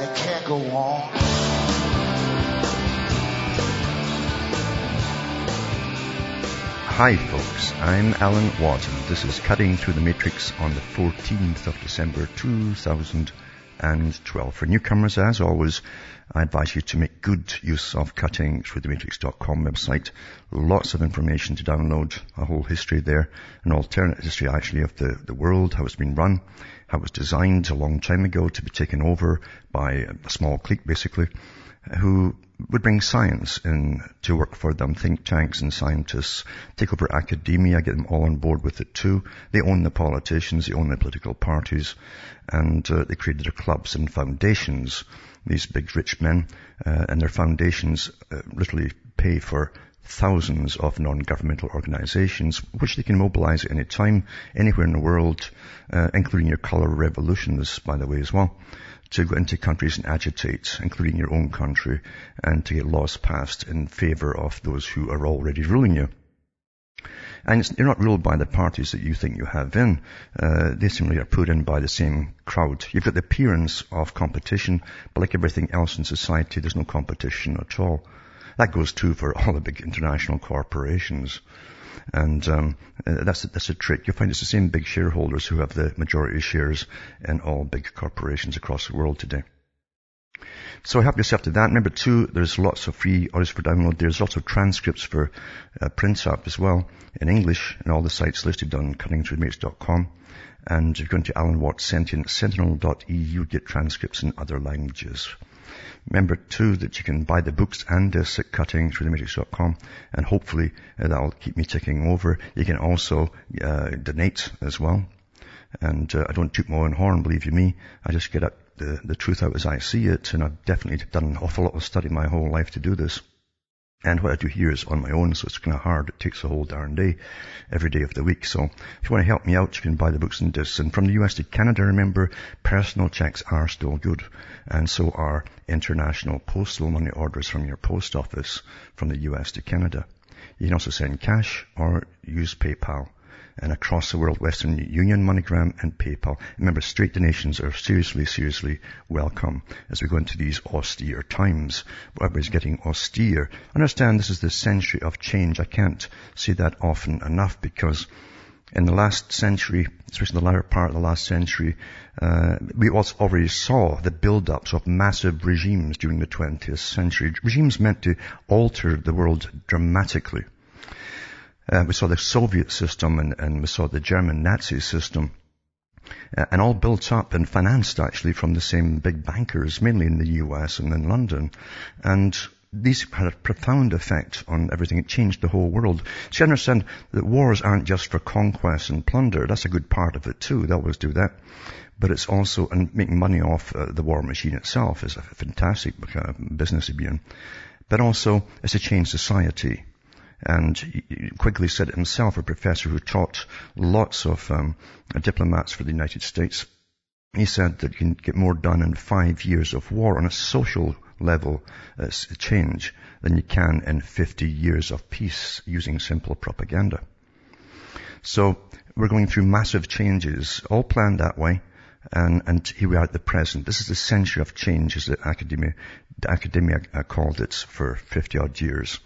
and it can't go on. Hi folks, I'm Alan Watt and. this is Cutting Through the Matrix on the 14th of December 2012. For newcomers, as always, I advise you to make good use of cutting through the matrix.com website. Lots of information to download, a whole history there, an alternate history actually of the, the world, how it's been run, how it was designed a long time ago to be taken over by a small clique basically, who would bring science in to work for them, think tanks and scientists, take over academia, get them all on board with it too. They own the politicians, they own the political parties, and uh, they created their clubs and foundations, these big rich men, uh, and their foundations uh, literally pay for thousands of non-governmental organizations, which they can mobilize at any time, anywhere in the world, uh, including your color revolutions, by the way, as well to go into countries and agitate, including your own country, and to get laws passed in favor of those who are already ruling you. And you're not ruled by the parties that you think you have in. Uh, they simply are put in by the same crowd. You've got the appearance of competition, but like everything else in society, there's no competition at all. That goes too for all the big international corporations. And um, uh, that's that's a trick. You'll find it's the same big shareholders who have the majority shares in all big corporations across the world today. So help yourself to that. Number two, there's lots of free audios for download. There's lots of transcripts for uh, print up as well in English and all the sites listed on cuttingthroughthematrix.com. And if you go into Alan Watt Sentient, sentinel.eu, get transcripts in other languages. Remember too that you can buy the books and discs through thematrix.com and hopefully uh, that'll keep me ticking over. You can also uh, donate as well. And uh, I don't toot my own horn, believe you me. I just get the, the truth out as I see it and I've definitely done an awful lot of study my whole life to do this. And what I do here is on my own, so it's kind of hard. It takes a whole darn day, every day of the week. So if you want to help me out, you can buy the books and discs. And from the US to Canada, remember, personal checks are still good. And so are international postal money orders from your post office from the US to Canada. You can also send cash or use PayPal and across the world, Western Union, MoneyGram, and PayPal. Remember, straight donations are seriously, seriously welcome as we go into these austere times. Everybody's getting austere. Understand this is the century of change. I can't say that often enough because in the last century, especially the latter part of the last century, uh, we also already saw the build-ups of massive regimes during the 20th century. Regimes meant to alter the world dramatically. Uh, we saw the Soviet system and, and we saw the German Nazi system. Uh, and all built up and financed actually from the same big bankers, mainly in the US and in London. And these had a profound effect on everything. It changed the whole world. So you understand that wars aren't just for conquest and plunder. That's a good part of it too. They always do that. But it's also, and making money off uh, the war machine itself is a fantastic uh, business to be in. But also, it's to change society. And Quigley said it himself, a professor who taught lots of um, diplomats for the United States. He said that you can get more done in five years of war on a social level uh, change than you can in 50 years of peace using simple propaganda. So we're going through massive changes, all planned that way. And, and here we are at the present. This is the century of change, as the academia, the academia uh, called it for 50 odd years.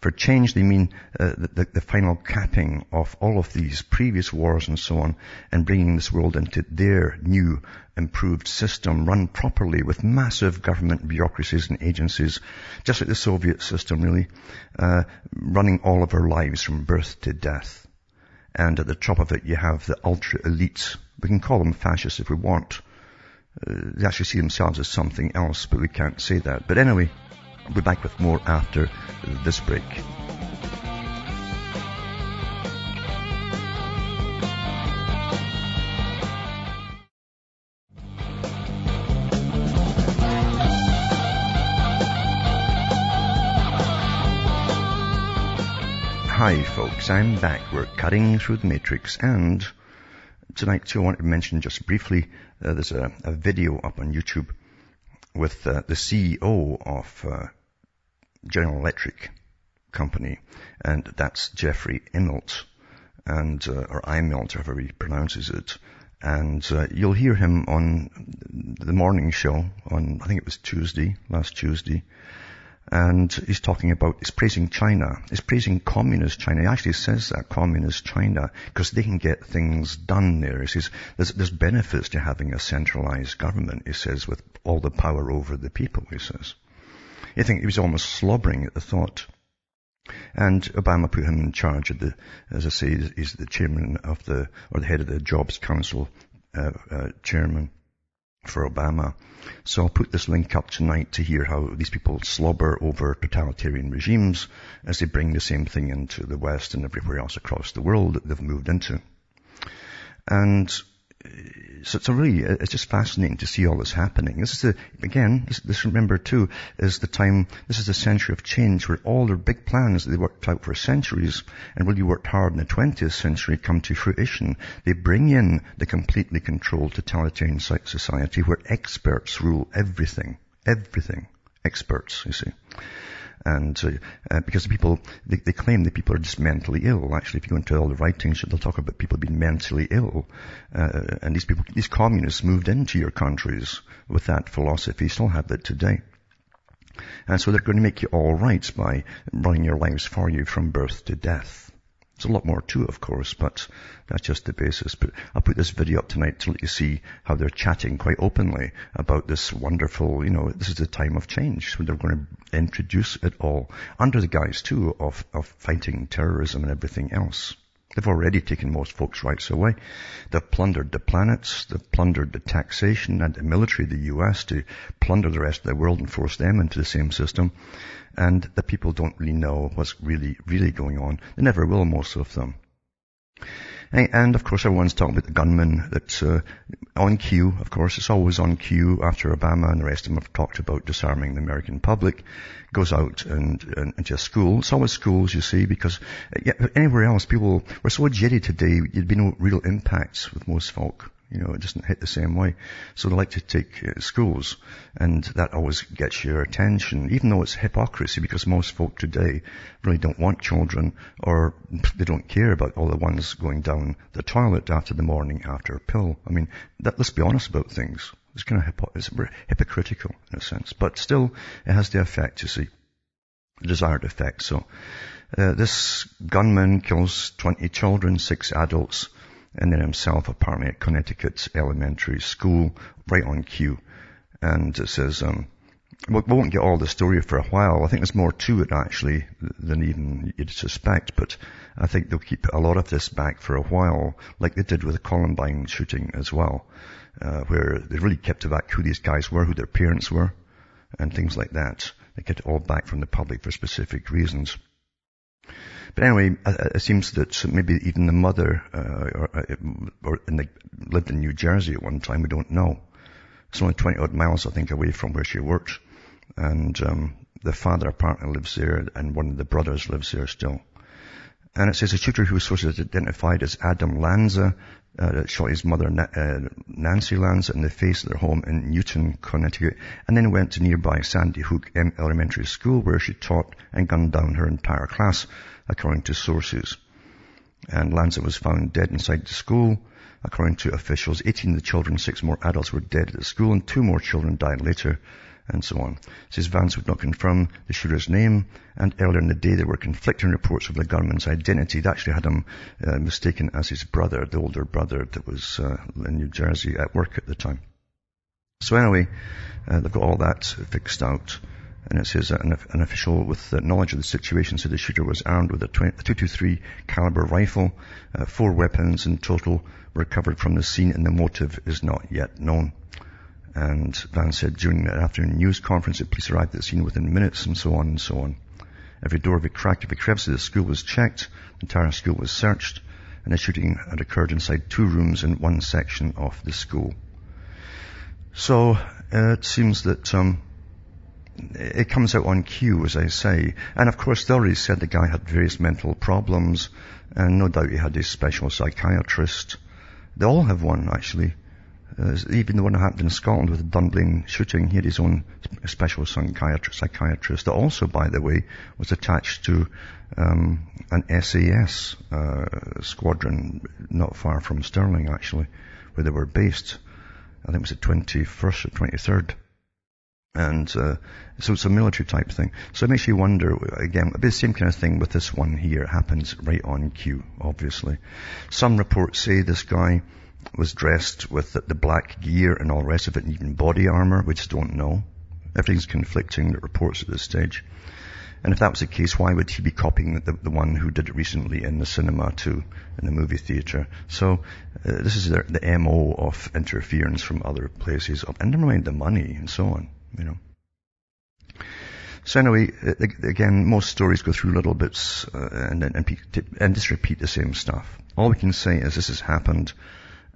For change, they mean uh, the, the, final capping of all of these previous wars and so on, and bringing this world into their new, improved system, run properly with massive government bureaucracies and agencies, just like the Soviet system, really, uh, running all of our lives from birth to death. And at the top of it, you have the ultra elites. We can call them fascists if we want. Uh, they actually see themselves as something else, but we can't say that. But anyway, We'll be back with more after this break. Hi folks, I'm back. We're cutting through the matrix and tonight too I wanted to mention just briefly uh, there's a, a, video up on YouTube with uh, the CEO of uh, General Electric Company and that's Jeffrey Immelt and, uh, or Immelt, however he pronounces it. And uh, you'll hear him on the morning show on, I think it was Tuesday, last Tuesday, and he's talking about, he's praising China. He's praising communist China. He actually says that, communist China, because they can get things done there. He says there's, there's benefits to having a centralized government, he says, with all the power over the people, he says. I think he was almost slobbering at the thought. And Obama put him in charge of the, as I say, he's the chairman of the, or the head of the Jobs Council, uh, uh, chairman for Obama. So I'll put this link up tonight to hear how these people slobber over totalitarian regimes as they bring the same thing into the West and everywhere else across the world that they've moved into. And so it's really, uh, it's just fascinating to see all this happening. This is the, again, this, this, remember too, is the time, this is the century of change where all their big plans that they worked out for centuries and really worked hard in the 20th century come to fruition. They bring in the completely controlled totalitarian society where experts rule everything. Everything. Experts, you see. And uh, uh, because the people, they, they, claim that people are just mentally ill. Actually, if you go into all the writings, they'll talk about people being mentally ill. Uh, and these people, these communists moved into your countries with that philosophy, still have it today. And so they're going to make you all right by running your lives for you from birth to death. There's a lot more to it, of course, but that's just the basis. But I'll put this video up tonight to let you see how they're chatting quite openly about this wonderful, you know, this is the time of change. So they're going to introduce it all under the guise too of, of fighting terrorism and everything else. They've already taken most folks' rights away. They've plundered the planets, they've plundered the taxation and the military of the US to plunder the rest of the world and force them into the same system. And the people don't really know what's really, really going on. They never will, most of them. And of course everyone's talking about the gunman that's uh, on cue, of course. It's always on cue after Obama and the rest of them have talked about disarming the American public. Goes out and, and into a school. It's always schools, you see, because yeah, anywhere else people were so jitty today, there'd be no real impacts with most folk. You know, it doesn't hit the same way. So they like to take uh, schools, and that always gets your attention, even though it's hypocrisy, because most folk today really don't want children, or they don't care about all the ones going down the toilet after the morning after a pill. I mean, that, let's be honest about things. It's kind of hypo- it's hypocritical in a sense, but still, it has the effect, you see, the desired effect. So, uh, this gunman kills 20 children, six adults, and then himself apparently at Connecticut's elementary school, right on cue. And it says, um, we won't get all the story for a while. I think there's more to it actually than even you'd suspect, but I think they'll keep a lot of this back for a while, like they did with the Columbine shooting as well, uh, where they really kept back who these guys were, who their parents were, and things like that. They kept it all back from the public for specific reasons. But anyway, uh, uh, it seems that maybe even the mother, uh, or, uh, or in the, lived in New Jersey at one time. We don't know. It's only 20 odd miles, I think, away from where she worked. And, um, the father apparently lives there and one of the brothers lives there still. And it says a shooter who sources identified as Adam Lanza uh, shot his mother, uh, Nancy Lanza, in the face of their home in Newtown, Connecticut, and then went to nearby Sandy Hook Elementary School where she taught and gunned down her entire class, according to sources. And Lanza was found dead inside the school. According to officials, 18 of the children, six more adults were dead at the school and two more children died later and so on. Says Vance would not confirm the shooter's name, and earlier in the day there were conflicting reports of the gunman's identity. They actually had him uh, mistaken as his brother, the older brother that was uh, in New Jersey at work at the time. So anyway, uh, they've got all that fixed out. And it says an, an official with knowledge of the situation said the shooter was armed with a 223 caliber rifle. Uh, four weapons in total were recovered from the scene and the motive is not yet known. And Vance said during the afternoon news conference that police arrived at the scene within minutes and so on and so on. Every door, every crack, every crevice of the school was checked. The entire school was searched. And the shooting had occurred inside two rooms in one section of the school. So uh, it seems that um, it comes out on cue, as I say. And of course, they already said the guy had various mental problems, and no doubt he had a special psychiatrist. They all have one, actually. Uh, even the one that happened in Scotland with the Dunblane shooting, he had his own special psychiatrist, that also, by the way, was attached to um, an SAS uh, squadron not far from Stirling, actually, where they were based. I think it was the 21st or 23rd. And uh, so it's a military type thing. So it makes you wonder, again, the same kind of thing with this one here. It happens right on cue, obviously. Some reports say this guy was dressed with the, the black gear and all the rest of it, and even body armor. We just don't know. Everything's conflicting, the reports at this stage. And if that was the case, why would he be copying the, the one who did it recently in the cinema too, in the movie theatre? So uh, this is the, the MO of interference from other places, and never mind the money and so on, you know. So anyway, uh, again, most stories go through little bits uh, and, and, and just repeat the same stuff. All we can say is this has happened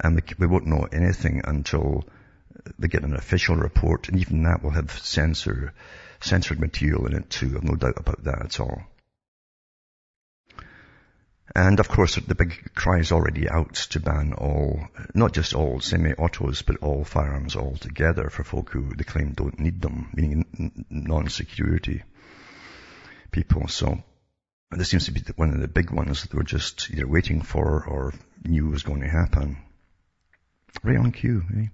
and we won't know anything until they get an official report, and even that will have censor, censored material in it too. I've no doubt about that at all. And of course, the big cry is already out to ban all, not just all semi-autos, but all firearms altogether for folk who they claim don't need them, meaning non-security people. So this seems to be one of the big ones that we're just either waiting for or knew was going to happen. Right on cue, eh?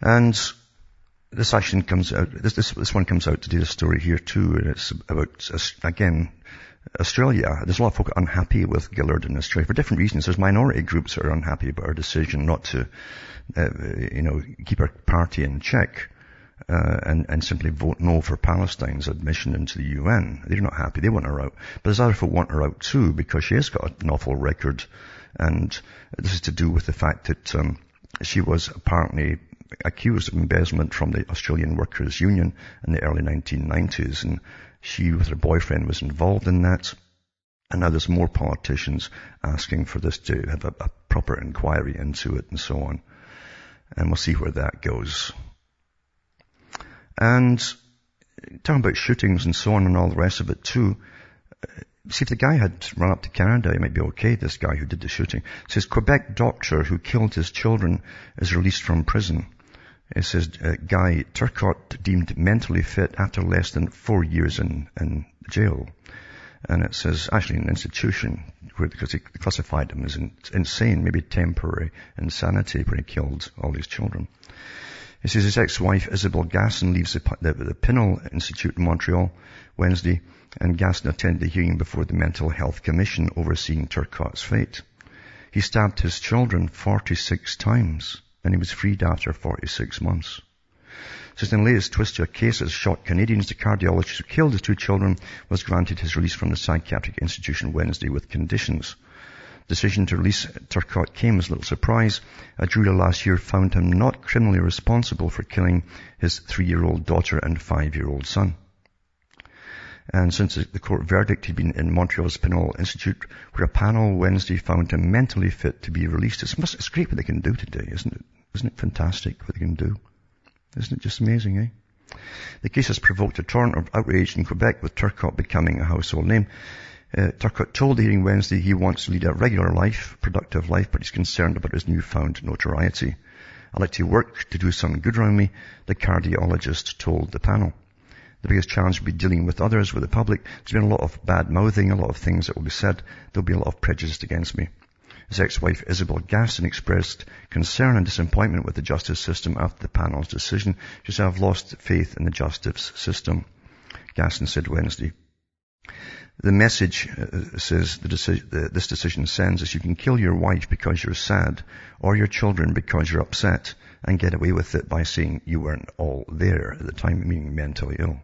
And this action comes out, this, this, this one comes out to do the story here too, and it's about, again, Australia. There's a lot of folk unhappy with Gillard in Australia for different reasons. There's minority groups that are unhappy about our decision not to, uh, you know, keep our party in check. Uh, and, and simply vote no for Palestine's admission into the UN. They're not happy. They want her out. But there's other folk want her out too because she has got an awful record and this is to do with the fact that um, she was apparently accused of embezzlement from the Australian Workers Union in the early 1990s, and she with her boyfriend was involved in that. And now there's more politicians asking for this to have a, a proper inquiry into it and so on. And we'll see where that goes. And talking about shootings and so on and all the rest of it too, See, if the guy had run up to Canada, he might be okay, this guy who did the shooting. It says, Quebec doctor who killed his children is released from prison. It says, uh, Guy Turcotte deemed mentally fit after less than four years in, in jail. And it says, actually an institution, where, because he classified him as in, insane, maybe temporary insanity when he killed all these children. It says his ex-wife, Isabel Gaston, leaves the, the, the Pinel Institute in Montreal Wednesday and Gaston attended the hearing before the Mental Health Commission overseeing Turcotte's fate. He stabbed his children 46 times and he was freed after 46 months. Since the latest twist to a case that shocked Canadians, the cardiologist who killed his two children was granted his release from the psychiatric institution Wednesday with conditions. Decision to release Turcotte came as little surprise. A jury last year found him not criminally responsible for killing his three-year-old daughter and five-year-old son. And since the court verdict, he'd been in Montreal's Pinel Institute, where a panel Wednesday found him mentally fit to be released. It's, it's great what they can do today, isn't it? Isn't it fantastic what they can do? Isn't it just amazing, eh? The case has provoked a torrent of outrage in Quebec, with Turcotte becoming a household name. Uh, Turcotte told the hearing Wednesday he wants to lead a regular life, productive life, but he's concerned about his newfound notoriety. I like to work to do some good around me, the cardiologist told the panel. The biggest challenge will be dealing with others, with the public. There's been a lot of bad mouthing, a lot of things that will be said. There'll be a lot of prejudice against me. His ex-wife Isabel Gaston expressed concern and disappointment with the justice system after the panel's decision. She said, I've lost faith in the justice system. Gaston said Wednesday. The message uh, says the deci- the, this decision sends is you can kill your wife because you're sad or your children because you're upset and get away with it by saying you weren't all there at the time, meaning mentally ill.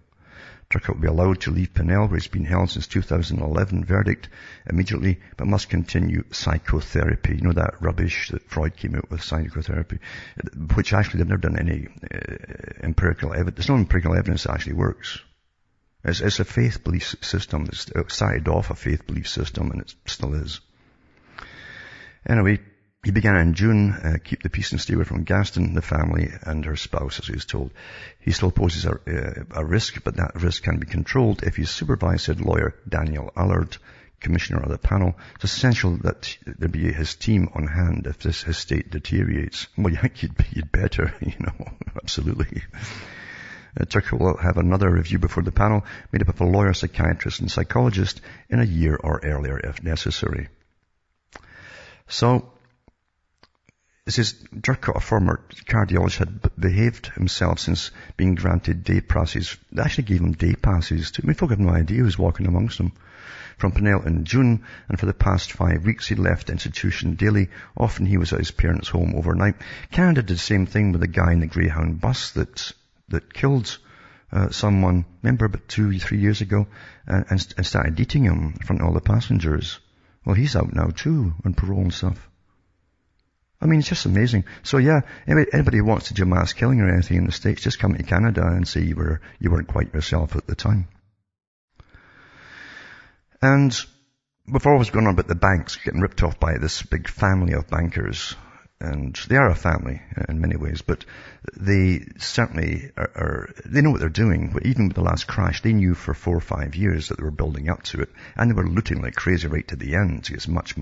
Turcotte will be allowed to leave Pinel, where he's been held since 2011, verdict immediately, but must continue psychotherapy. You know that rubbish that Freud came out with, psychotherapy, which actually they've never done any uh, empirical evidence. There's no empirical evidence that actually works. It's, it's a faith belief system. It's started off a faith belief system, and it still is. Anyway, He began in June, uh, keep the peace and stay away from Gaston, the family, and her spouse, as he was told. He still poses a, uh, a risk, but that risk can be controlled if he's supervised, said lawyer Daniel Allard, commissioner of the panel. It's essential that there be his team on hand if this, his state deteriorates. Well, yeah, you'd, you'd better, you know, absolutely. Uh, Turkey will have another review before the panel, made up of a lawyer, psychiatrist, and psychologist in a year or earlier if necessary. So, it says Turcotte, a former cardiologist, had behaved himself since being granted day passes. They actually gave him day passes. To, I mean, folk have no idea who was walking amongst them. From Pinel in June, and for the past five weeks he left the institution daily. Often he was at his parents' home overnight. Canada did the same thing with the guy in the Greyhound bus that that killed uh, someone. Remember, about two, three years ago, and, and, and started eating him in front of all the passengers. Well, he's out now too on parole and stuff. I mean, it's just amazing. So yeah, anybody who wants to do mass killing or anything in the States, just come to Canada and say you were, you weren't quite yourself at the time. And before I was going on about the banks getting ripped off by this big family of bankers, and they are a family in many ways, but they certainly are, are, they know what they're doing. Even with the last crash, they knew for four or five years that they were building up to it, and they were looting like crazy right to the end to get as much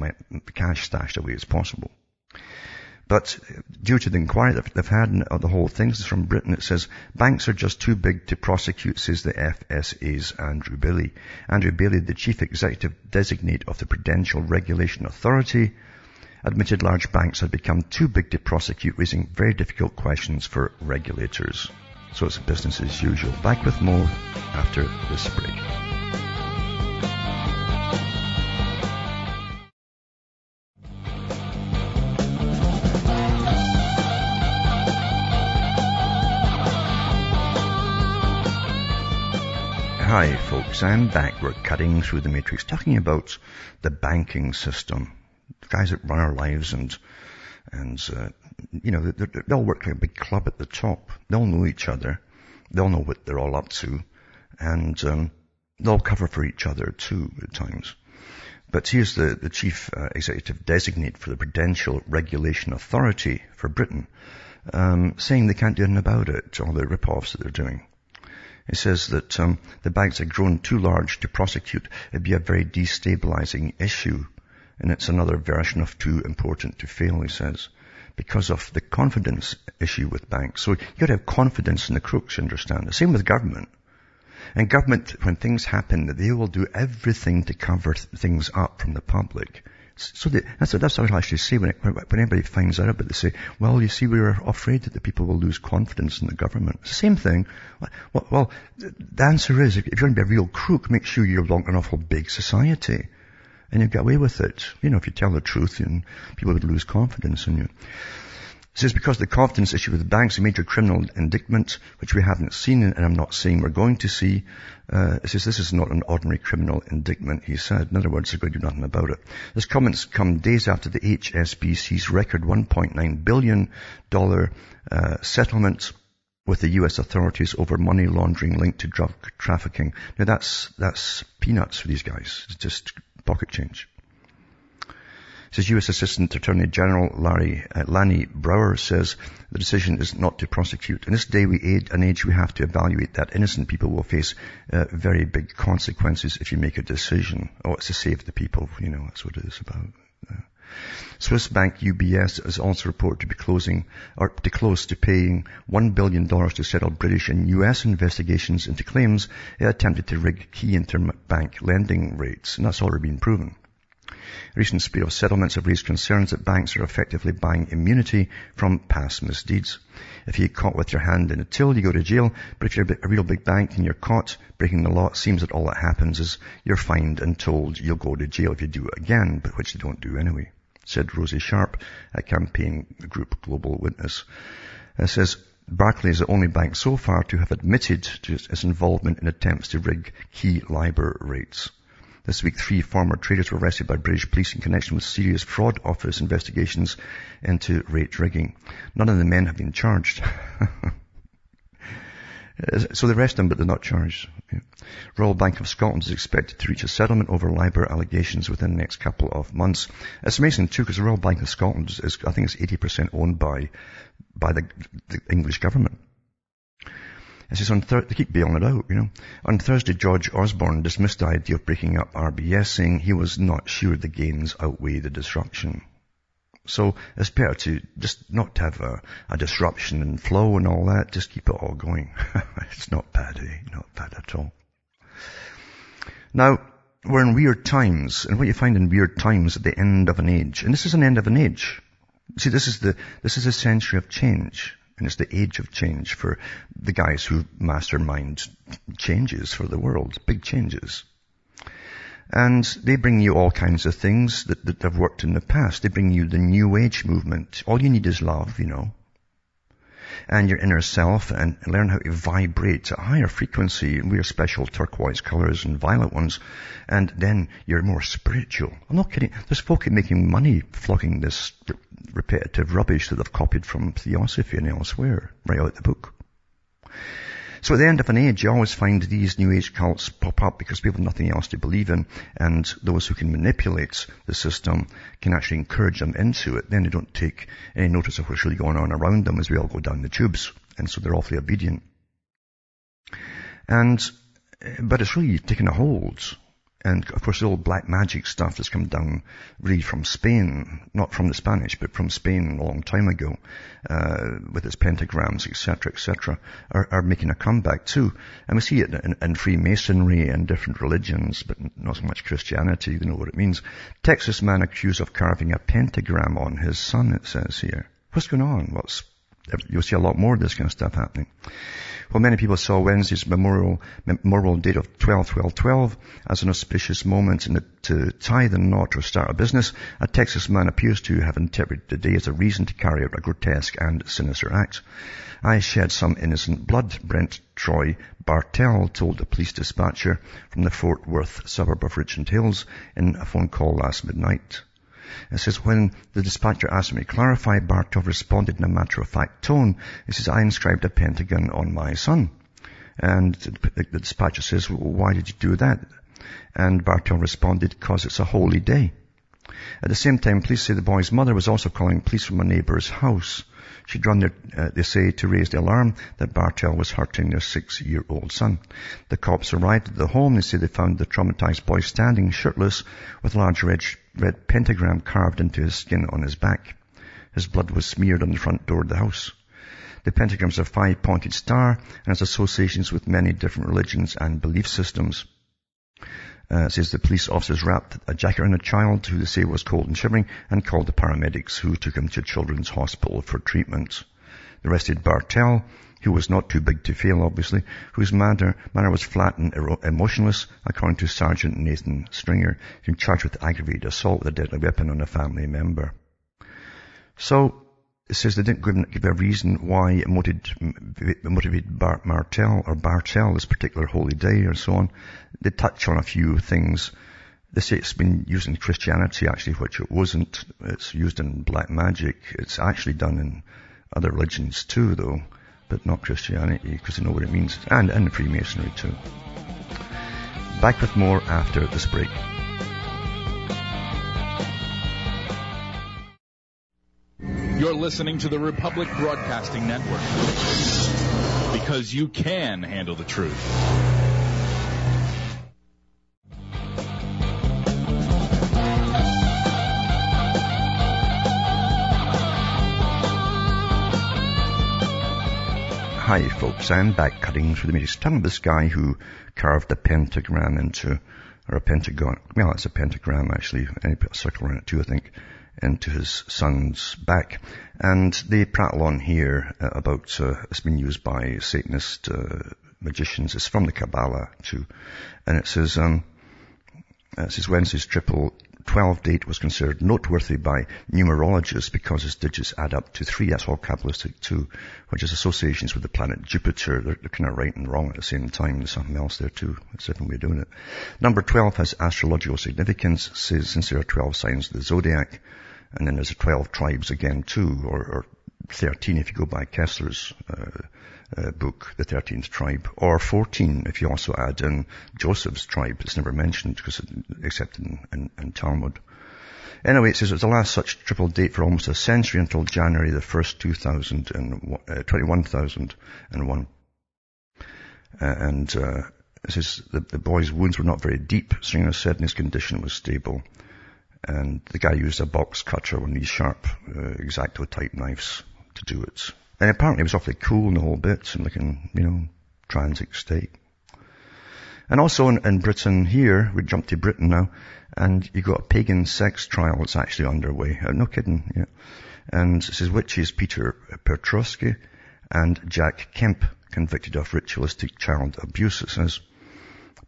cash stashed away as possible. But due to the inquiry that they've had and the whole thing, this is from Britain, it says, banks are just too big to prosecute, says the FSA's Andrew Bailey. Andrew Bailey, the chief executive designate of the Prudential Regulation Authority, admitted large banks had become too big to prosecute, raising very difficult questions for regulators. So it's business as usual. Back with more after this break. Hi folks, I'm back. We're cutting through the matrix, talking about the banking system. The guys that run our lives and, and, uh, you know, they'll work like a big club at the top. They'll know each other. They'll know what they're all up to. And, um, they'll cover for each other too at times. But here's the, the chief uh, executive designate for the Prudential Regulation Authority for Britain, um, saying they can't do anything about it, all the rip-offs that they're doing. It says that um, the banks have grown too large to prosecute. It'd be a very destabilizing issue. And it's another version of too important to fail, he says, because of the confidence issue with banks. So you gotta have confidence in the crooks, you understand. The same with government. And government, when things happen, they will do everything to cover things up from the public. So the, that's, that's what I actually say when, it, when anybody finds out about it. They say, well, you see, we are afraid that the people will lose confidence in the government. Same thing. Well, well, the answer is, if you're going to be a real crook, make sure you belong to an awful big society. And you get away with it. You know, if you tell the truth, and people would lose confidence in you. Says because the confidence issue with the banks, a major criminal indictment, which we haven't seen, and I'm not saying we're going to see, uh, says this is not an ordinary criminal indictment, he said. In other words, they're going to do nothing about it. This comments come days after the HSBC's record $1.9 billion uh, settlement with the US authorities over money laundering linked to drug trafficking. Now that's, that's peanuts for these guys. It's just pocket change. Says U.S. Assistant Attorney General Larry uh, Lanny Breuer says the decision is not to prosecute. In this day we age, an age we have to evaluate that innocent people will face uh, very big consequences if you make a decision. Oh, it's to save the people. You know, that's what it is about. Uh, Swiss bank UBS is also reported to be closing or to close to paying $1 billion to settle British and US investigations into claims it attempted to rig key interbank lending rates, and that's already been proven. Recent spate of settlements have raised concerns that banks are effectively buying immunity from past misdeeds. If you're caught with your hand in a till, you go to jail. But if you're a real big bank and you're caught breaking the law, it seems that all that happens is you're fined and told you'll go to jail if you do it again, but which they don't do anyway, said Rosie Sharp a campaign group Global Witness. It says, Barclays is the only bank so far to have admitted to its involvement in attempts to rig key LIBOR rates. This week, three former traders were arrested by British police in connection with serious fraud office investigations into rate rigging. None of the men have been charged. So they arrest him, but they're not charged. Royal Bank of Scotland is expected to reach a settlement over LIBOR allegations within the next couple of months. It's amazing too, because the Royal Bank of Scotland is, I think it's 80% owned by, by the, the English government. It says on thir- they keep bailing it out, you know. On Thursday, George Osborne dismissed the idea of breaking up RBS, saying he was not sure the gains outweigh the disruption. So it's better to just not have a, a disruption and flow and all that. Just keep it all going. it's not bad, eh? Not bad at all. Now, we're in weird times, and what you find in weird times at the end of an age, and this is an end of an age. See, this is the, this is a century of change. And it's the age of change for the guys who mastermind changes for the world, big changes. And they bring you all kinds of things that, that have worked in the past. They bring you the new age movement. All you need is love, you know. And your inner self and learn how to vibrate at a higher frequency and wear special turquoise colors and violet ones. And then you're more spiritual. I'm not kidding. There's folk making money flogging this repetitive rubbish that they've copied from Theosophy and elsewhere, right out the book. So at the end of an age, you always find these New Age cults pop up because people have nothing else to believe in, and those who can manipulate the system can actually encourage them into it. Then they don't take any notice of what's really going on around them as we all go down the tubes, and so they're awfully obedient. And, eh, but it's really taken a hold and of course, the old black magic stuff that's come down really from Spain, not from the Spanish, but from Spain a long time ago, uh, with its pentagrams, etc., etc., are, are, making a comeback too. And we see it in, in, Freemasonry and different religions, but not so much Christianity. You know what it means. Texas man accused of carving a pentagram on his son. It says here. What's going on? What's You'll see a lot more of this kind of stuff happening. Well, many people saw Wednesday's memorial, memorial date of 12-12-12 as an auspicious moment the, to tie the knot or start a business. A Texas man appears to have interpreted the day as a reason to carry out a grotesque and sinister act. I shed some innocent blood, Brent Troy Bartell told the police dispatcher from the Fort Worth suburb of Richland Hills in a phone call last midnight. It says, when the dispatcher asked me to clarify, Bartov responded in a matter-of-fact tone. He says, I inscribed a pentagon on my son. And the, dispatcher says, why did you do that? And Bartov responded, because it's a holy day. At the same time, police say the boy's mother was also calling police from a neighbor's house. She'd run there, uh, they say, to raise the alarm that Bartell was hurting their six-year-old son. The cops arrived at the home. They say they found the traumatized boy standing shirtless with a large red, red pentagram carved into his skin on his back. His blood was smeared on the front door of the house. The pentagram is a five-pointed star and has associations with many different religions and belief systems. Uh, says the police officers wrapped a jacket around a child who they say was cold and shivering and called the paramedics who took him to Children's Hospital for treatment. They arrested Bartell, who was not too big to fail, obviously, whose manner, manner was flat and emotionless, according to Sergeant Nathan Stringer, who charged with aggravated assault with a deadly weapon on a family member. So, it says they didn't give a reason why it motivated, motivated Bart Martell or Bartel, this particular holy day or so on. They touch on a few things. They say it's been used in Christianity actually, which it wasn't. It's used in black magic. It's actually done in other religions too though, but not Christianity because they know what it means. And, in Freemasonry too. Back with more after this break. You're listening to the Republic Broadcasting Network. Because you can handle the truth. Hi folks, I'm back cutting through the matrix. Telling this guy who carved a pentagram into, or a pentagon, well it's a pentagram actually, and he put a circle around it too I think, into his son's back. And they prattle on here uh, about, uh, it's been used by Satanist uh, magicians. It's from the Kabbalah too. And it says, um, it says Wednesday's triple 12 date was considered noteworthy by numerologists because its digits add up to three. That's all Kabbalistic too, which is associations with the planet Jupiter. They're, they're kind of right and wrong at the same time. There's something else there too. It's a different way of doing it. Number 12 has astrological significance says since there are 12 signs of the zodiac. And then there's the 12 tribes again too, or, or 13 if you go by Koestler's uh, uh, book, The Thirteenth Tribe, or 14 if you also add in Joseph's tribe. It's never mentioned because except in, in, in Talmud. Anyway, it says it was the last such triple date for almost a century until January the 1st, 2000 and, uh, 21,001. Uh, and, uh, it says the, the boy's wounds were not very deep. Stringer said and his condition was stable. And the guy used a box cutter, one of these sharp, uh, exacto type knives to do it. And apparently it was awfully cool in the whole bit and looking, you know, transit state. And also in, in, Britain here, we jump to Britain now, and you got a pagan sex trial that's actually underway. Uh, no kidding, yeah. And it says witches Peter Petrosky and Jack Kemp convicted of ritualistic child abuse. It says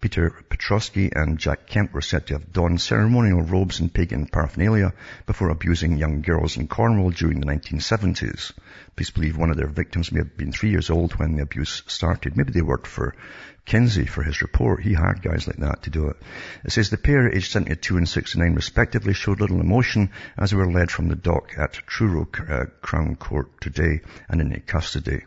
Peter Petrosky and Jack Kemp were said to have donned ceremonial robes and pagan paraphernalia before abusing young girls in Cornwall during the 1970s. Police believe one of their victims may have been three years old when the abuse started. Maybe they worked for Kinsey for his report. He hired guys like that to do it. It says the pair, aged 72 and 69 respectively, showed little emotion as they were led from the dock at Truro uh, Crown Court today and into custody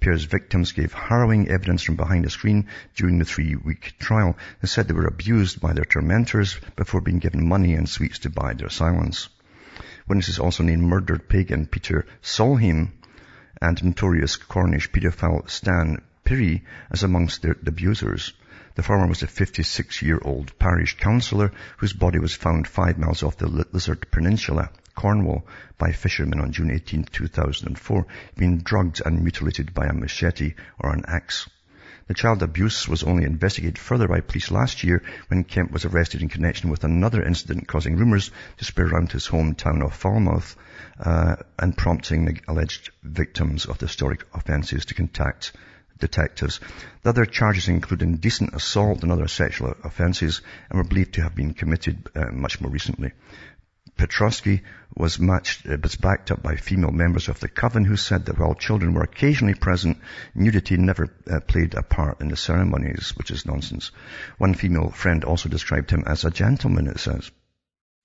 pair's victims gave harrowing evidence from behind a screen during the three-week trial. They said they were abused by their tormentors before being given money and sweets to buy their silence. Witnesses also named murdered pagan Peter Solheim and notorious Cornish paedophile Stan Pirrie as amongst their abusers. The former was a 56-year-old parish councillor whose body was found five miles off the Lizard Peninsula. Cornwall by fishermen on June 18, 2004, being drugged and mutilated by a machete or an axe. The child abuse was only investigated further by police last year when Kemp was arrested in connection with another incident causing rumours to spread around his hometown of Falmouth uh, and prompting the alleged victims of the historic offences to contact detectives. The other charges include indecent assault and other sexual offences and were believed to have been committed uh, much more recently. Petrosky was matched, uh, was backed up by female members of the coven who said that while children were occasionally present, nudity never uh, played a part in the ceremonies, which is nonsense. One female friend also described him as a gentleman, it says.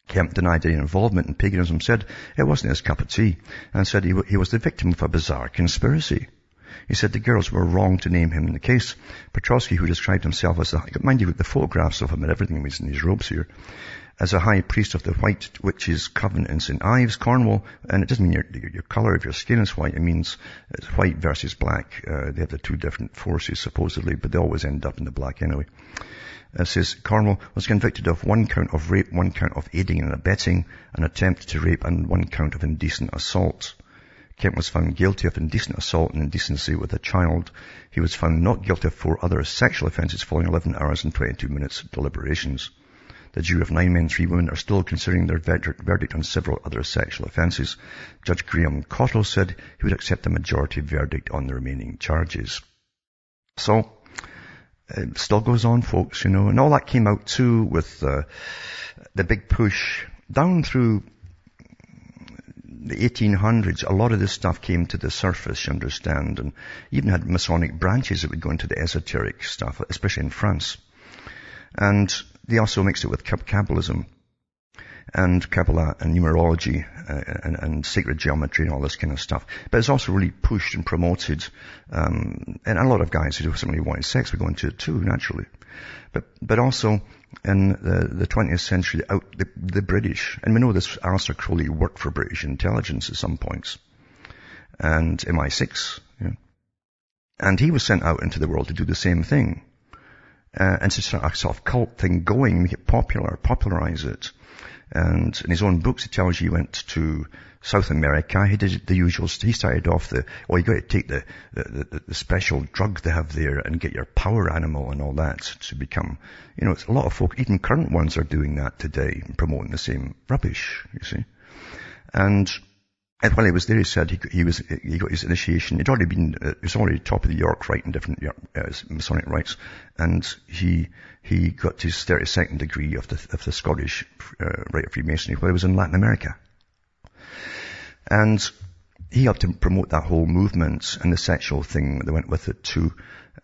Kemp denied any involvement in paganism, said it wasn't his cup of tea, and said he, w- he was the victim of a bizarre conspiracy. He said the girls were wrong to name him in the case. Petrosky, who described himself as a, mind you, the photographs of him and everything was in his robes here, as a high priest of the White Witches Coven in St. Ives, Cornwall, and it doesn't mean your, your, your color of your skin is white, it means it's white versus black. Uh, they have the two different forces supposedly, but they always end up in the black anyway. It says Cornwall was convicted of one count of rape, one count of aiding and abetting, an attempt to rape, and one count of indecent assault. Kemp was found guilty of indecent assault and indecency with a child. He was found not guilty of four other sexual offences following 11 hours and 22 minutes deliberations. The jury of nine men, three women are still considering their verdict on several other sexual offences. Judge Graham Cottle said he would accept a majority verdict on the remaining charges. So, it still goes on, folks, you know, and all that came out too with uh, the big push down through the 1800s, a lot of this stuff came to the surface, you understand, and even had Masonic branches that would go into the esoteric stuff, especially in France. And they also mixed it with Kabbalism and Kabbalah and numerology uh, and, and, sacred geometry and all this kind of stuff. But it's also really pushed and promoted. Um, and a lot of guys who do somebody wanted sex would go into it too, naturally. But, but also in the, the 20th century, out the, the British, and we know this Aleister Crowley worked for British intelligence at some points, and MI6, yeah. and he was sent out into the world to do the same thing uh, and to start a sort of cult thing going, make it popular, popularize it. And in his own books, he tells you he went to South America. He did the usual. He started off the, well, you got to take the, the, the, special drug they have there and get your power animal and all that to become, you know, it's a lot of folk, even current ones are doing that today, promoting the same rubbish, you see. And and while he was there, he said he, he was he got his initiation. He'd already been uh, he was already top of the York Rite in different uh, Masonic rites, and he he got his 32nd degree of the of the Scottish uh, Rite of Freemasonry while he was in Latin America, and he helped to promote that whole movement and the sexual thing that went with it too,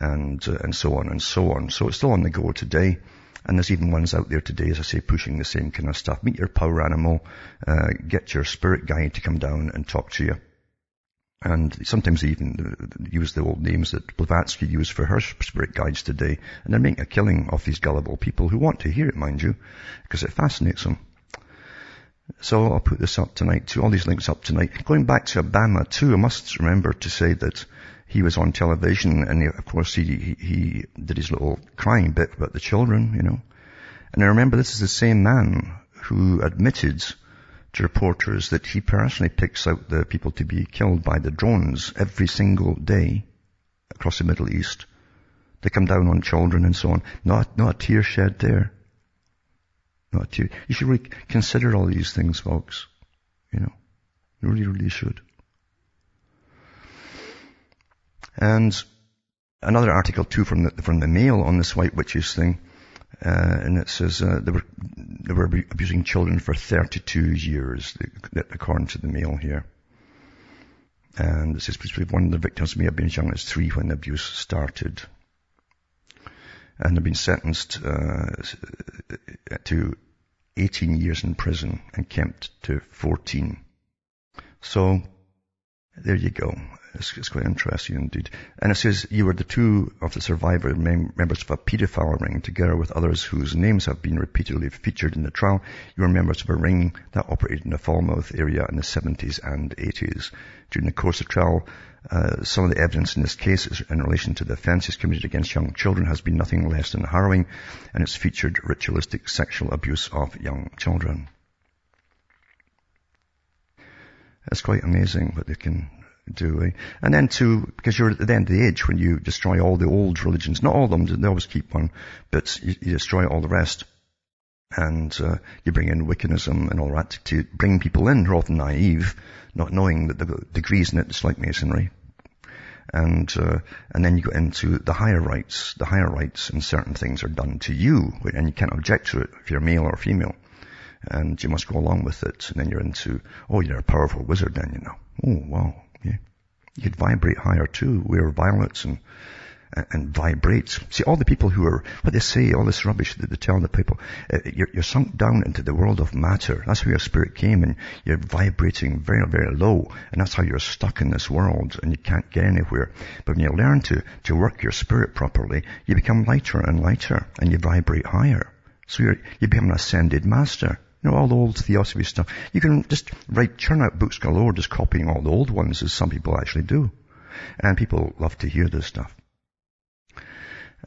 and uh, and so on and so on. So it's still on the go today. And there's even ones out there today, as I say, pushing the same kind of stuff. Meet your power animal, uh, get your spirit guide to come down and talk to you. And sometimes they even use the old names that Blavatsky used for her spirit guides today. And they're making a killing off these gullible people who want to hear it, mind you, because it fascinates them. So I'll put this up tonight too, all these links up tonight. Going back to Obama too, I must remember to say that he was on television and of course he, he, he did his little crying bit about the children, you know. And I remember this is the same man who admitted to reporters that he personally picks out the people to be killed by the drones every single day across the Middle East. They come down on children and so on. Not, not a tear shed there. Not a tear. You should really consider all these things, folks. You know, you really, really should. And another article too from the, from the Mail on this white witches thing. Uh, and it says uh, they were they were abusing children for 32 years, according to the Mail here. And it says one of the victims may have been as young as three when the abuse started, and they've been sentenced uh, to 18 years in prison and kept to 14. So there you go. It's, it's, quite interesting indeed. And it says you were the two of the survivor mem- members of a paedophile ring, together with others whose names have been repeatedly featured in the trial. You were members of a ring that operated in the Falmouth area in the 70s and 80s. During the course of trial, uh, some of the evidence in this case in relation to the offences committed against young children has been nothing less than harrowing, and it's featured ritualistic sexual abuse of young children. It's quite amazing what they can do. Eh? And then too, because you're at the end of the age when you destroy all the old religions, not all of them, they always keep one, but you, you destroy all the rest. And uh, you bring in Wiccanism and all that to bring people in who are often naive, not knowing that the degrees in it, it's like masonry. And, uh, and then you go into the higher rites. The higher rites and certain things are done to you, and you can't object to it if you're male or female. And you must go along with it. And then you're into, oh, you're a powerful wizard then, you know. Oh, wow. Yeah. You could vibrate higher too, wear violets and, and vibrate. See, all the people who are, what they say, all this rubbish that they tell the people, uh, you're, you're, sunk down into the world of matter. That's where your spirit came and you're vibrating very, very low. And that's how you're stuck in this world and you can't get anywhere. But when you learn to, to work your spirit properly, you become lighter and lighter and you vibrate higher. So you become an ascended master. You know, all the old theosophy stuff. You can just write, churn out books galore, just copying all the old ones, as some people actually do. And people love to hear this stuff.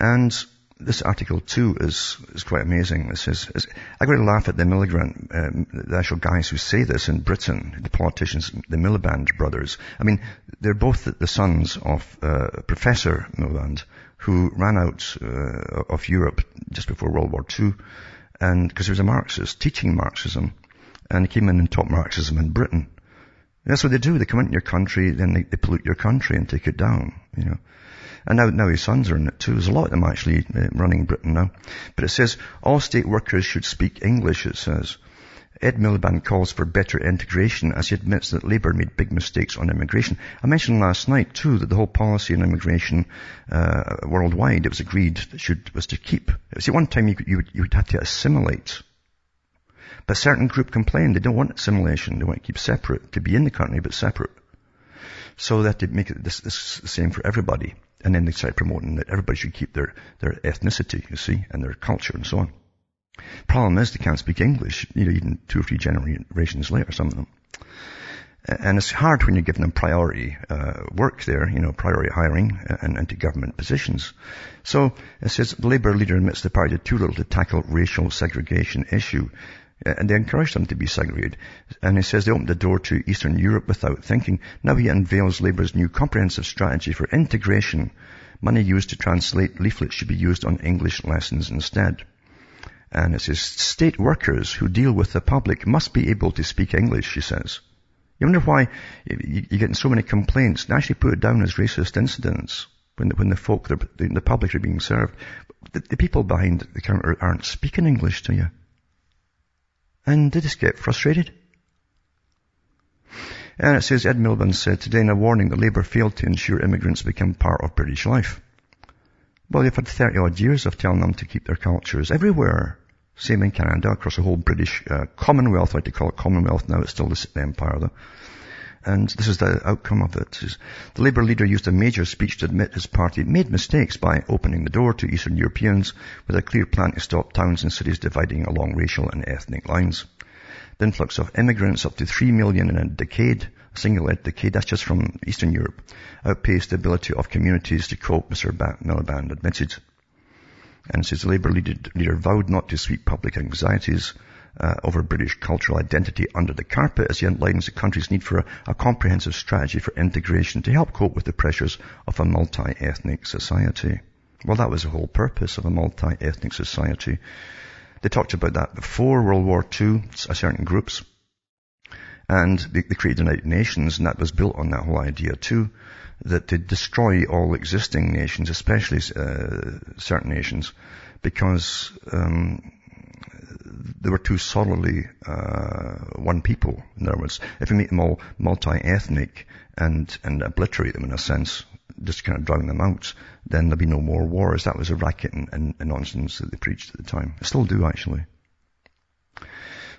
And this article too is, is quite amazing. This is, is I got to laugh at the Miliband, um, the actual guys who say this in Britain, the politicians, the Miliband brothers. I mean, they're both the sons of uh, Professor Miliband, who ran out uh, of Europe just before World War II and because he was a Marxist, teaching Marxism, and he came in and taught Marxism in Britain. That's what they do. They come into your country, then they, they pollute your country and take it down, you know. And now, now his sons are in it too. There's a lot of them actually uh, running Britain now. But it says, all state workers should speak English, it says. Ed Miliband calls for better integration as he admits that Labour made big mistakes on immigration. I mentioned last night too that the whole policy on immigration uh, worldwide, it was agreed that should was to keep. See, one time you, you, you would have to assimilate. But a certain group complained they don't want assimilation. They want to keep separate, to be in the country but separate. So that they make it this, this the same for everybody. And then they started promoting that everybody should keep their, their ethnicity, you see, and their culture and so on. Problem is they can't speak English, you know, even two or three generations later, some of them. And it's hard when you're giving them priority uh, work there, you know, priority hiring and into government positions. So it says the Labour leader admits the party did too little to tackle racial segregation issue. And they encouraged them to be segregated. And he says they opened the door to Eastern Europe without thinking. Now he unveils Labour's new comprehensive strategy for integration. Money used to translate leaflets should be used on English lessons instead. And it says, state workers who deal with the public must be able to speak English, she says. You wonder why you're getting so many complaints. They actually put it down as racist incidents when the, when the folk, the, public are being served. The, the people behind the counter aren't speaking English to you. And they just get frustrated. And it says, Ed Miliband said today in a warning that Labour failed to ensure immigrants become part of British life. Well, they've had 30 odd years of telling them to keep their cultures everywhere. Same in Canada, across the whole British uh, Commonwealth, I like to call it Commonwealth now, it's still the Empire though. And this is the outcome of it. The Labour leader used a major speech to admit his party made mistakes by opening the door to Eastern Europeans with a clear plan to stop towns and cities dividing along racial and ethnic lines. The influx of immigrants up to 3 million in a decade, a single decade, that's just from Eastern Europe, outpaced the ability of communities to cope, Mr. Miliband admitted. And says the Labour leader, vowed not to sweep public anxieties uh, over British cultural identity under the carpet as he outlines the country's need for a, a comprehensive strategy for integration to help cope with the pressures of a multi-ethnic society. Well, that was the whole purpose of a multi-ethnic society. They talked about that before World War II, certain groups. And they, they created the United Nations, and that was built on that whole idea too, that they destroy all existing nations, especially uh, certain nations, because um, they were too solidly uh, one people. In other words, if you make them all multi-ethnic and and obliterate them in a sense, just kind of drown them out, then there'll be no more wars. That was a racket and, and, and nonsense that they preached at the time. They still do actually.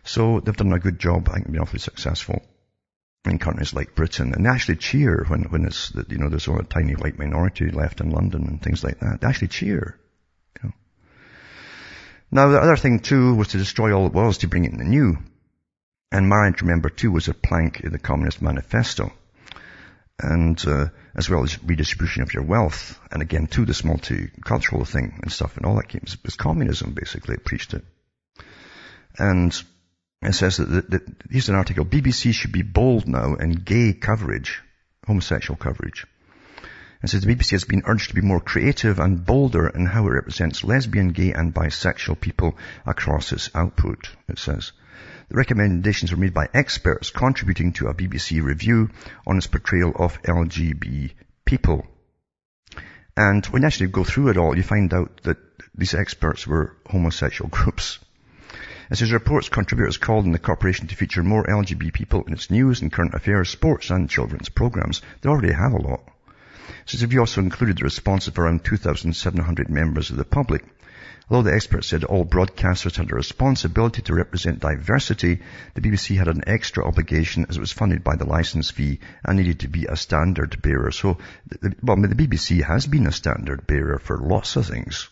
So they've done a good job. I think they've been awfully successful in countries like Britain, and they actually cheer when when it's you know there's a tiny white minority left in London and things like that. They actually cheer. Now the other thing too was to destroy all it was to bring in the new. And marriage, remember too, was a plank in the Communist Manifesto. And, uh, as well as redistribution of your wealth. And again, too, this multicultural thing and stuff and all that came, It was communism basically, it preached it. And it says that, that, that, here's an article, BBC should be bold now in gay coverage, homosexual coverage. It says the BBC has been urged to be more creative and bolder in how it represents lesbian, gay and bisexual people across its output, it says. The recommendations were made by experts contributing to a BBC review on its portrayal of LGBT people. And when you actually go through it all, you find out that these experts were homosexual groups. As his reports, contributors called on the corporation to feature more LGBT people in its news and current affairs, sports and children's programs. They already have a lot. If you also included the response of around 2,700 members of the public, Although the experts said all broadcasters had a responsibility to represent diversity, the BBC had an extra obligation as it was funded by the license fee and needed to be a standard bearer. So, well, the BBC has been a standard bearer for lots of things.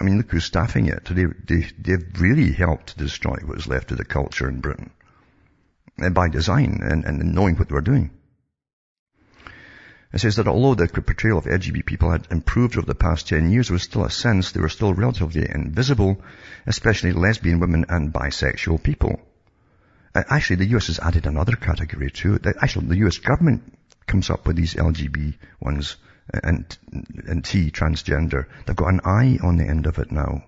I mean, look who's staffing it. They, they, they've really helped to destroy what's left of the culture in Britain. And by design and, and knowing what they were doing. It says that although the portrayal of LGBT people had improved over the past 10 years, there was still a sense they were still relatively invisible, especially lesbian women and bisexual people. Uh, actually, the US has added another category too. Actually, the US government comes up with these LGB ones and, and T, transgender. They've got an I on the end of it now.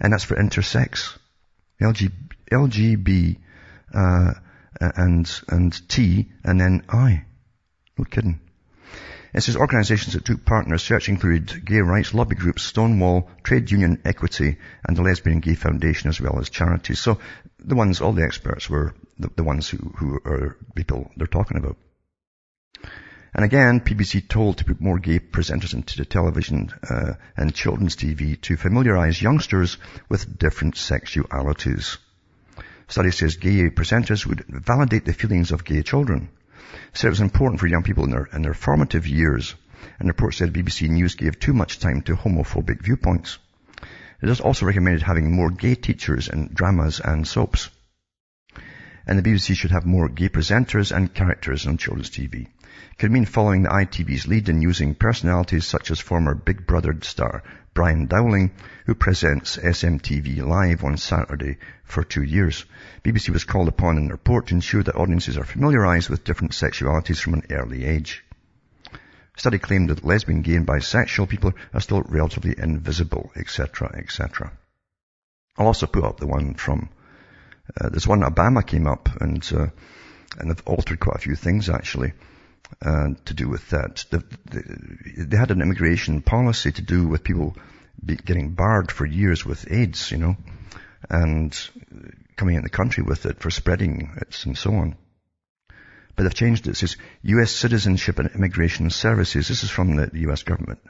And that's for intersex. LG, LGB, uh, and, and T, and then I. No kidding. It says organizations that took part in included gay rights lobby groups, Stonewall, Trade Union Equity, and the Lesbian Gay Foundation, as well as charities. So the ones, all the experts were the, the ones who, who are people they're talking about. And again, BBC told to put more gay presenters into the television uh, and children's TV to familiarize youngsters with different sexualities. Study says gay presenters would validate the feelings of gay children said it was important for young people in their, in their formative years. And the report said BBC News gave too much time to homophobic viewpoints. It has also recommended having more gay teachers in dramas and soaps. And the BBC should have more gay presenters and characters on children's TV. Could mean following the ITV's lead in using personalities such as former Big Brother star Brian Dowling, who presents SMTV Live on Saturday for two years. BBC was called upon in a report to ensure that audiences are familiarized with different sexualities from an early age. A study claimed that lesbian, gay and bisexual people are still relatively invisible, etc., etc. I'll also put up the one from, uh, this one Obama came up and, uh, and they've altered quite a few things actually. Uh, to do with that. The, the, they had an immigration policy to do with people getting barred for years with AIDS, you know, and coming in the country with it for spreading it and so on. But they've changed it. It says U.S. Citizenship and Immigration Services. This is from the, the U.S. government.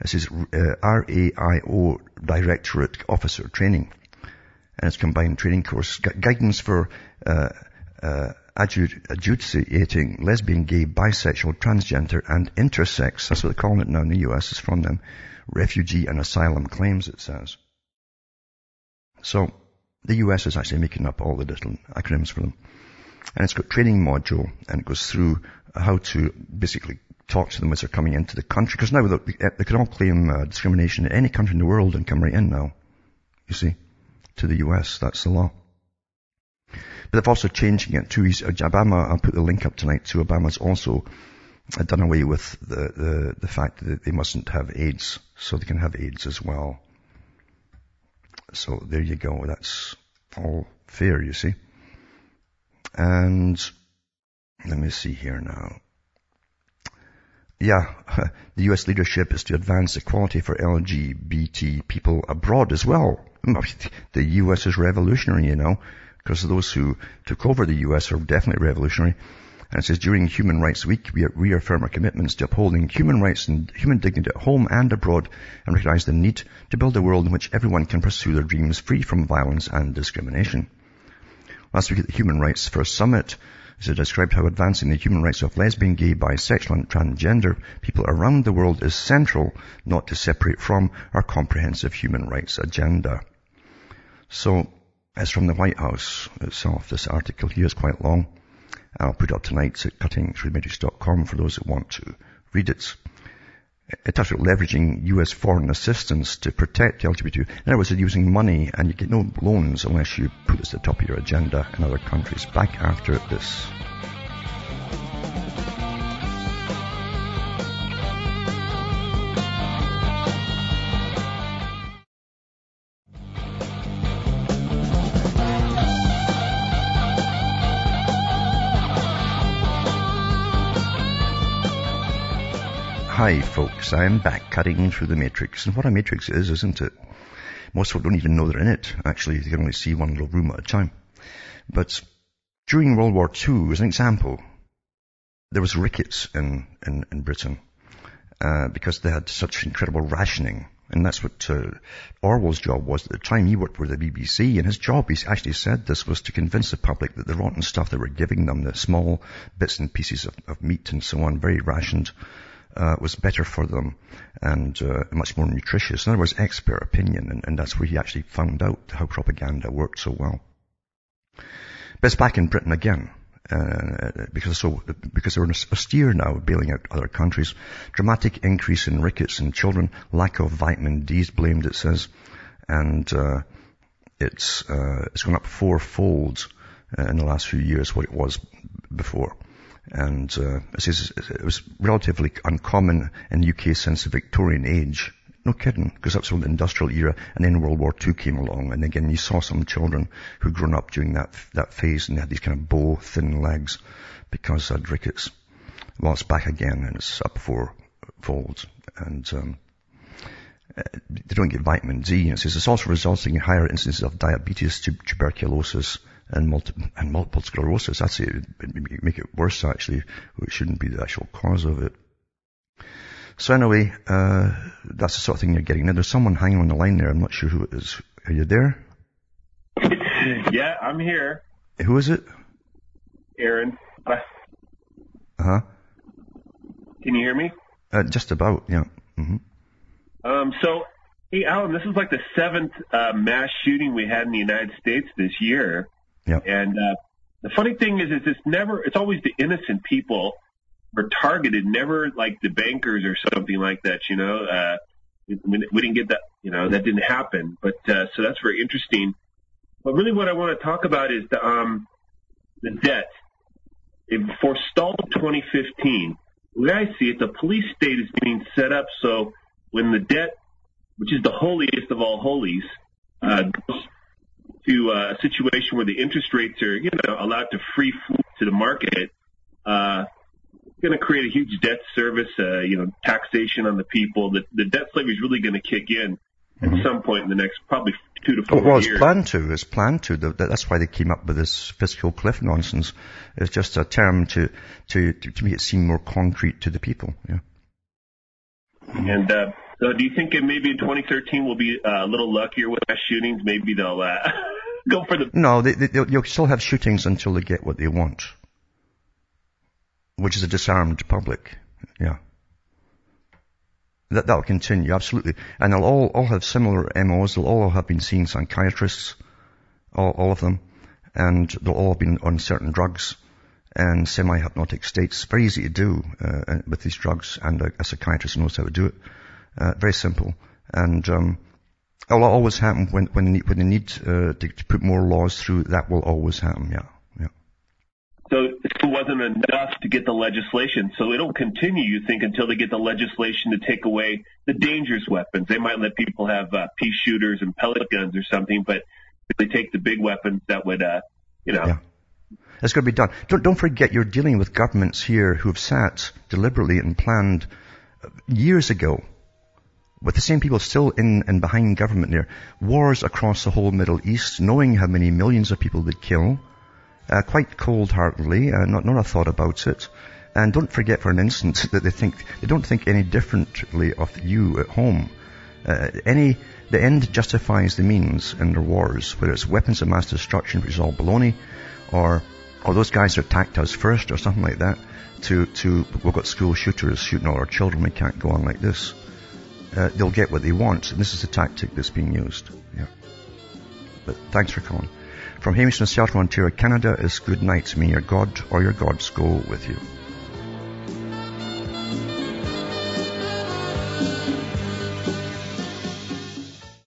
It says uh, RAIO Directorate Officer Training. And it's combined training course. Gu- guidance for uh, uh, adjudicating lesbian, gay, bisexual, transgender, and intersex. That's what they're calling it now in the US. It's from them. Refugee and asylum claims, it says. So, the US is actually making up all the little acronyms for them. And it's got training module, and it goes through how to basically talk to them as they're coming into the country. Because now they, they can all claim uh, discrimination in any country in the world and come right in now. You see, to the US. That's the law. But they've also changing it to uh, Obama. I'll put the link up tonight to Obama's also uh, done away with the, the, the fact that they mustn't have AIDS, so they can have AIDS as well. So there you go. That's all fair, you see. And let me see here now. Yeah, the US leadership is to advance equality for LGBT people abroad as well. The US is revolutionary, you know because those who took over the US are definitely revolutionary. And it says, during Human Rights Week, we reaffirm our commitments to upholding human rights and human dignity at home and abroad and recognize the need to build a world in which everyone can pursue their dreams free from violence and discrimination. Last week at the Human Rights First Summit, it described how advancing the human rights of lesbian, gay, bisexual and transgender people around the world is central, not to separate from our comprehensive human rights agenda. So it's from the White House itself. This article here is quite long. I'll put it up tonight at cuttingthroughthematrix.com for those that want to read it. It talks about leveraging US foreign assistance to protect LGBT. In other words, they're using money and you get no loans unless you put this at the top of your agenda in other countries. Back after this. Hi folks, I am back cutting through the matrix. And what a matrix is, isn't it? Most people don't even know they're in it. Actually, they can only see one little room at a time. But during World War II, as an example, there was rickets in, in, in Britain, uh, because they had such incredible rationing. And that's what uh, Orwell's job was at the time. He worked for the BBC, and his job, he actually said this, was to convince the public that the rotten stuff they were giving them, the small bits and pieces of, of meat and so on, very rationed, uh, was better for them and uh, much more nutritious. In other words, expert opinion, and, and that's where he actually found out how propaganda worked so well. But it's back in Britain again. Uh, because so because they're austere now, bailing out other countries. Dramatic increase in rickets in children, lack of vitamin D is blamed. It says, and uh, it's uh, it's gone up fourfold uh, in the last few years what it was before. And uh, it says it was relatively uncommon in the UK since the Victorian age. No kidding, because that's when the industrial era and then World War II came along. And again, you saw some children who'd grown up during that, that phase and they had these kind of bow, thin legs because they had rickets. Well, it's back again and it's up four folds. And, um, they don't get vitamin D. And it says it's also resulting in higher instances of diabetes, tuberculosis, and, multi- and multiple sclerosis. That's it. Make it worse actually. It shouldn't be the actual cause of it. So anyway, uh, that's the sort of thing you're getting. Now there's someone hanging on the line there. I'm not sure who it is. Are you there? yeah, I'm here. Who is it? Aaron. Uh huh. Can you hear me? Uh, just about, yeah. Mm-hmm. Um, so, hey, Alan, this is like the seventh uh, mass shooting we had in the United States this year. Yep. And uh, the funny thing is, is it's never, it's always the innocent people are targeted, never like the bankers or something like that. You know, uh, we, we didn't get that. You know, that didn't happen. But uh, so that's very interesting. But really, what I want to talk about is the um, the debt. It forestalled 2015. The way I see it, the police state is being set up so when the debt, which is the holiest of all holies, uh, goes to uh, a situation where the interest rates are, you know, allowed to free flow to the market, uh, going to create a huge debt service, uh, you know, taxation on the people. The, the debt slavery is really going to kick in mm-hmm. at some point in the next probably two to four well, years. Well, it's planned to. It's planned to. That's why they came up with this fiscal cliff nonsense. It's just a term to to to make it seem more concrete to the people. Yeah. And uh, so, do you think it maybe in 2013 we'll be uh, a little luckier with mass shootings? Maybe they'll uh, go for the. No, they, they, you'll still have shootings until they get what they want. which is a disarmed public. Yeah. That, that'll continue, absolutely. And they'll all, all have similar MOs. They'll all have been seeing psychiatrists, all, all of them. And they'll all have been on certain drugs and semi-hypnotic states. Very easy to do uh, with these drugs, and a, a, psychiatrist knows how to do it. Uh, very simple. And um, it will always happen when, when, they need, when they need uh, to, to put more laws through. That will always happen, yeah. So it wasn't enough to get the legislation. So it'll continue, you think, until they get the legislation to take away the dangerous weapons. They might let people have uh, pea shooters and pellet guns or something, but if they take the big weapons, that would, uh, you know. Yeah. It's going to be done. Don't, don't forget you're dealing with governments here who've sat deliberately and planned years ago with the same people still in and behind government there, wars across the whole Middle East, knowing how many millions of people they'd kill, uh, quite cold-heartedly, uh, not, not a thought about it. And don't forget for an instant that they think, they don't think any differently of you at home. Uh, any, the end justifies the means in their wars, whether it's weapons of mass destruction, which is all baloney, or, or those guys that attacked us first, or something like that, to, to, we've got school shooters shooting all our children, we can't go on like this. Uh, they'll get what they want, and this is the tactic that's being used. Yeah. But thanks for calling. From Hamish in Seattle, Ontario, Canada is good night. May your God or your gods go with you.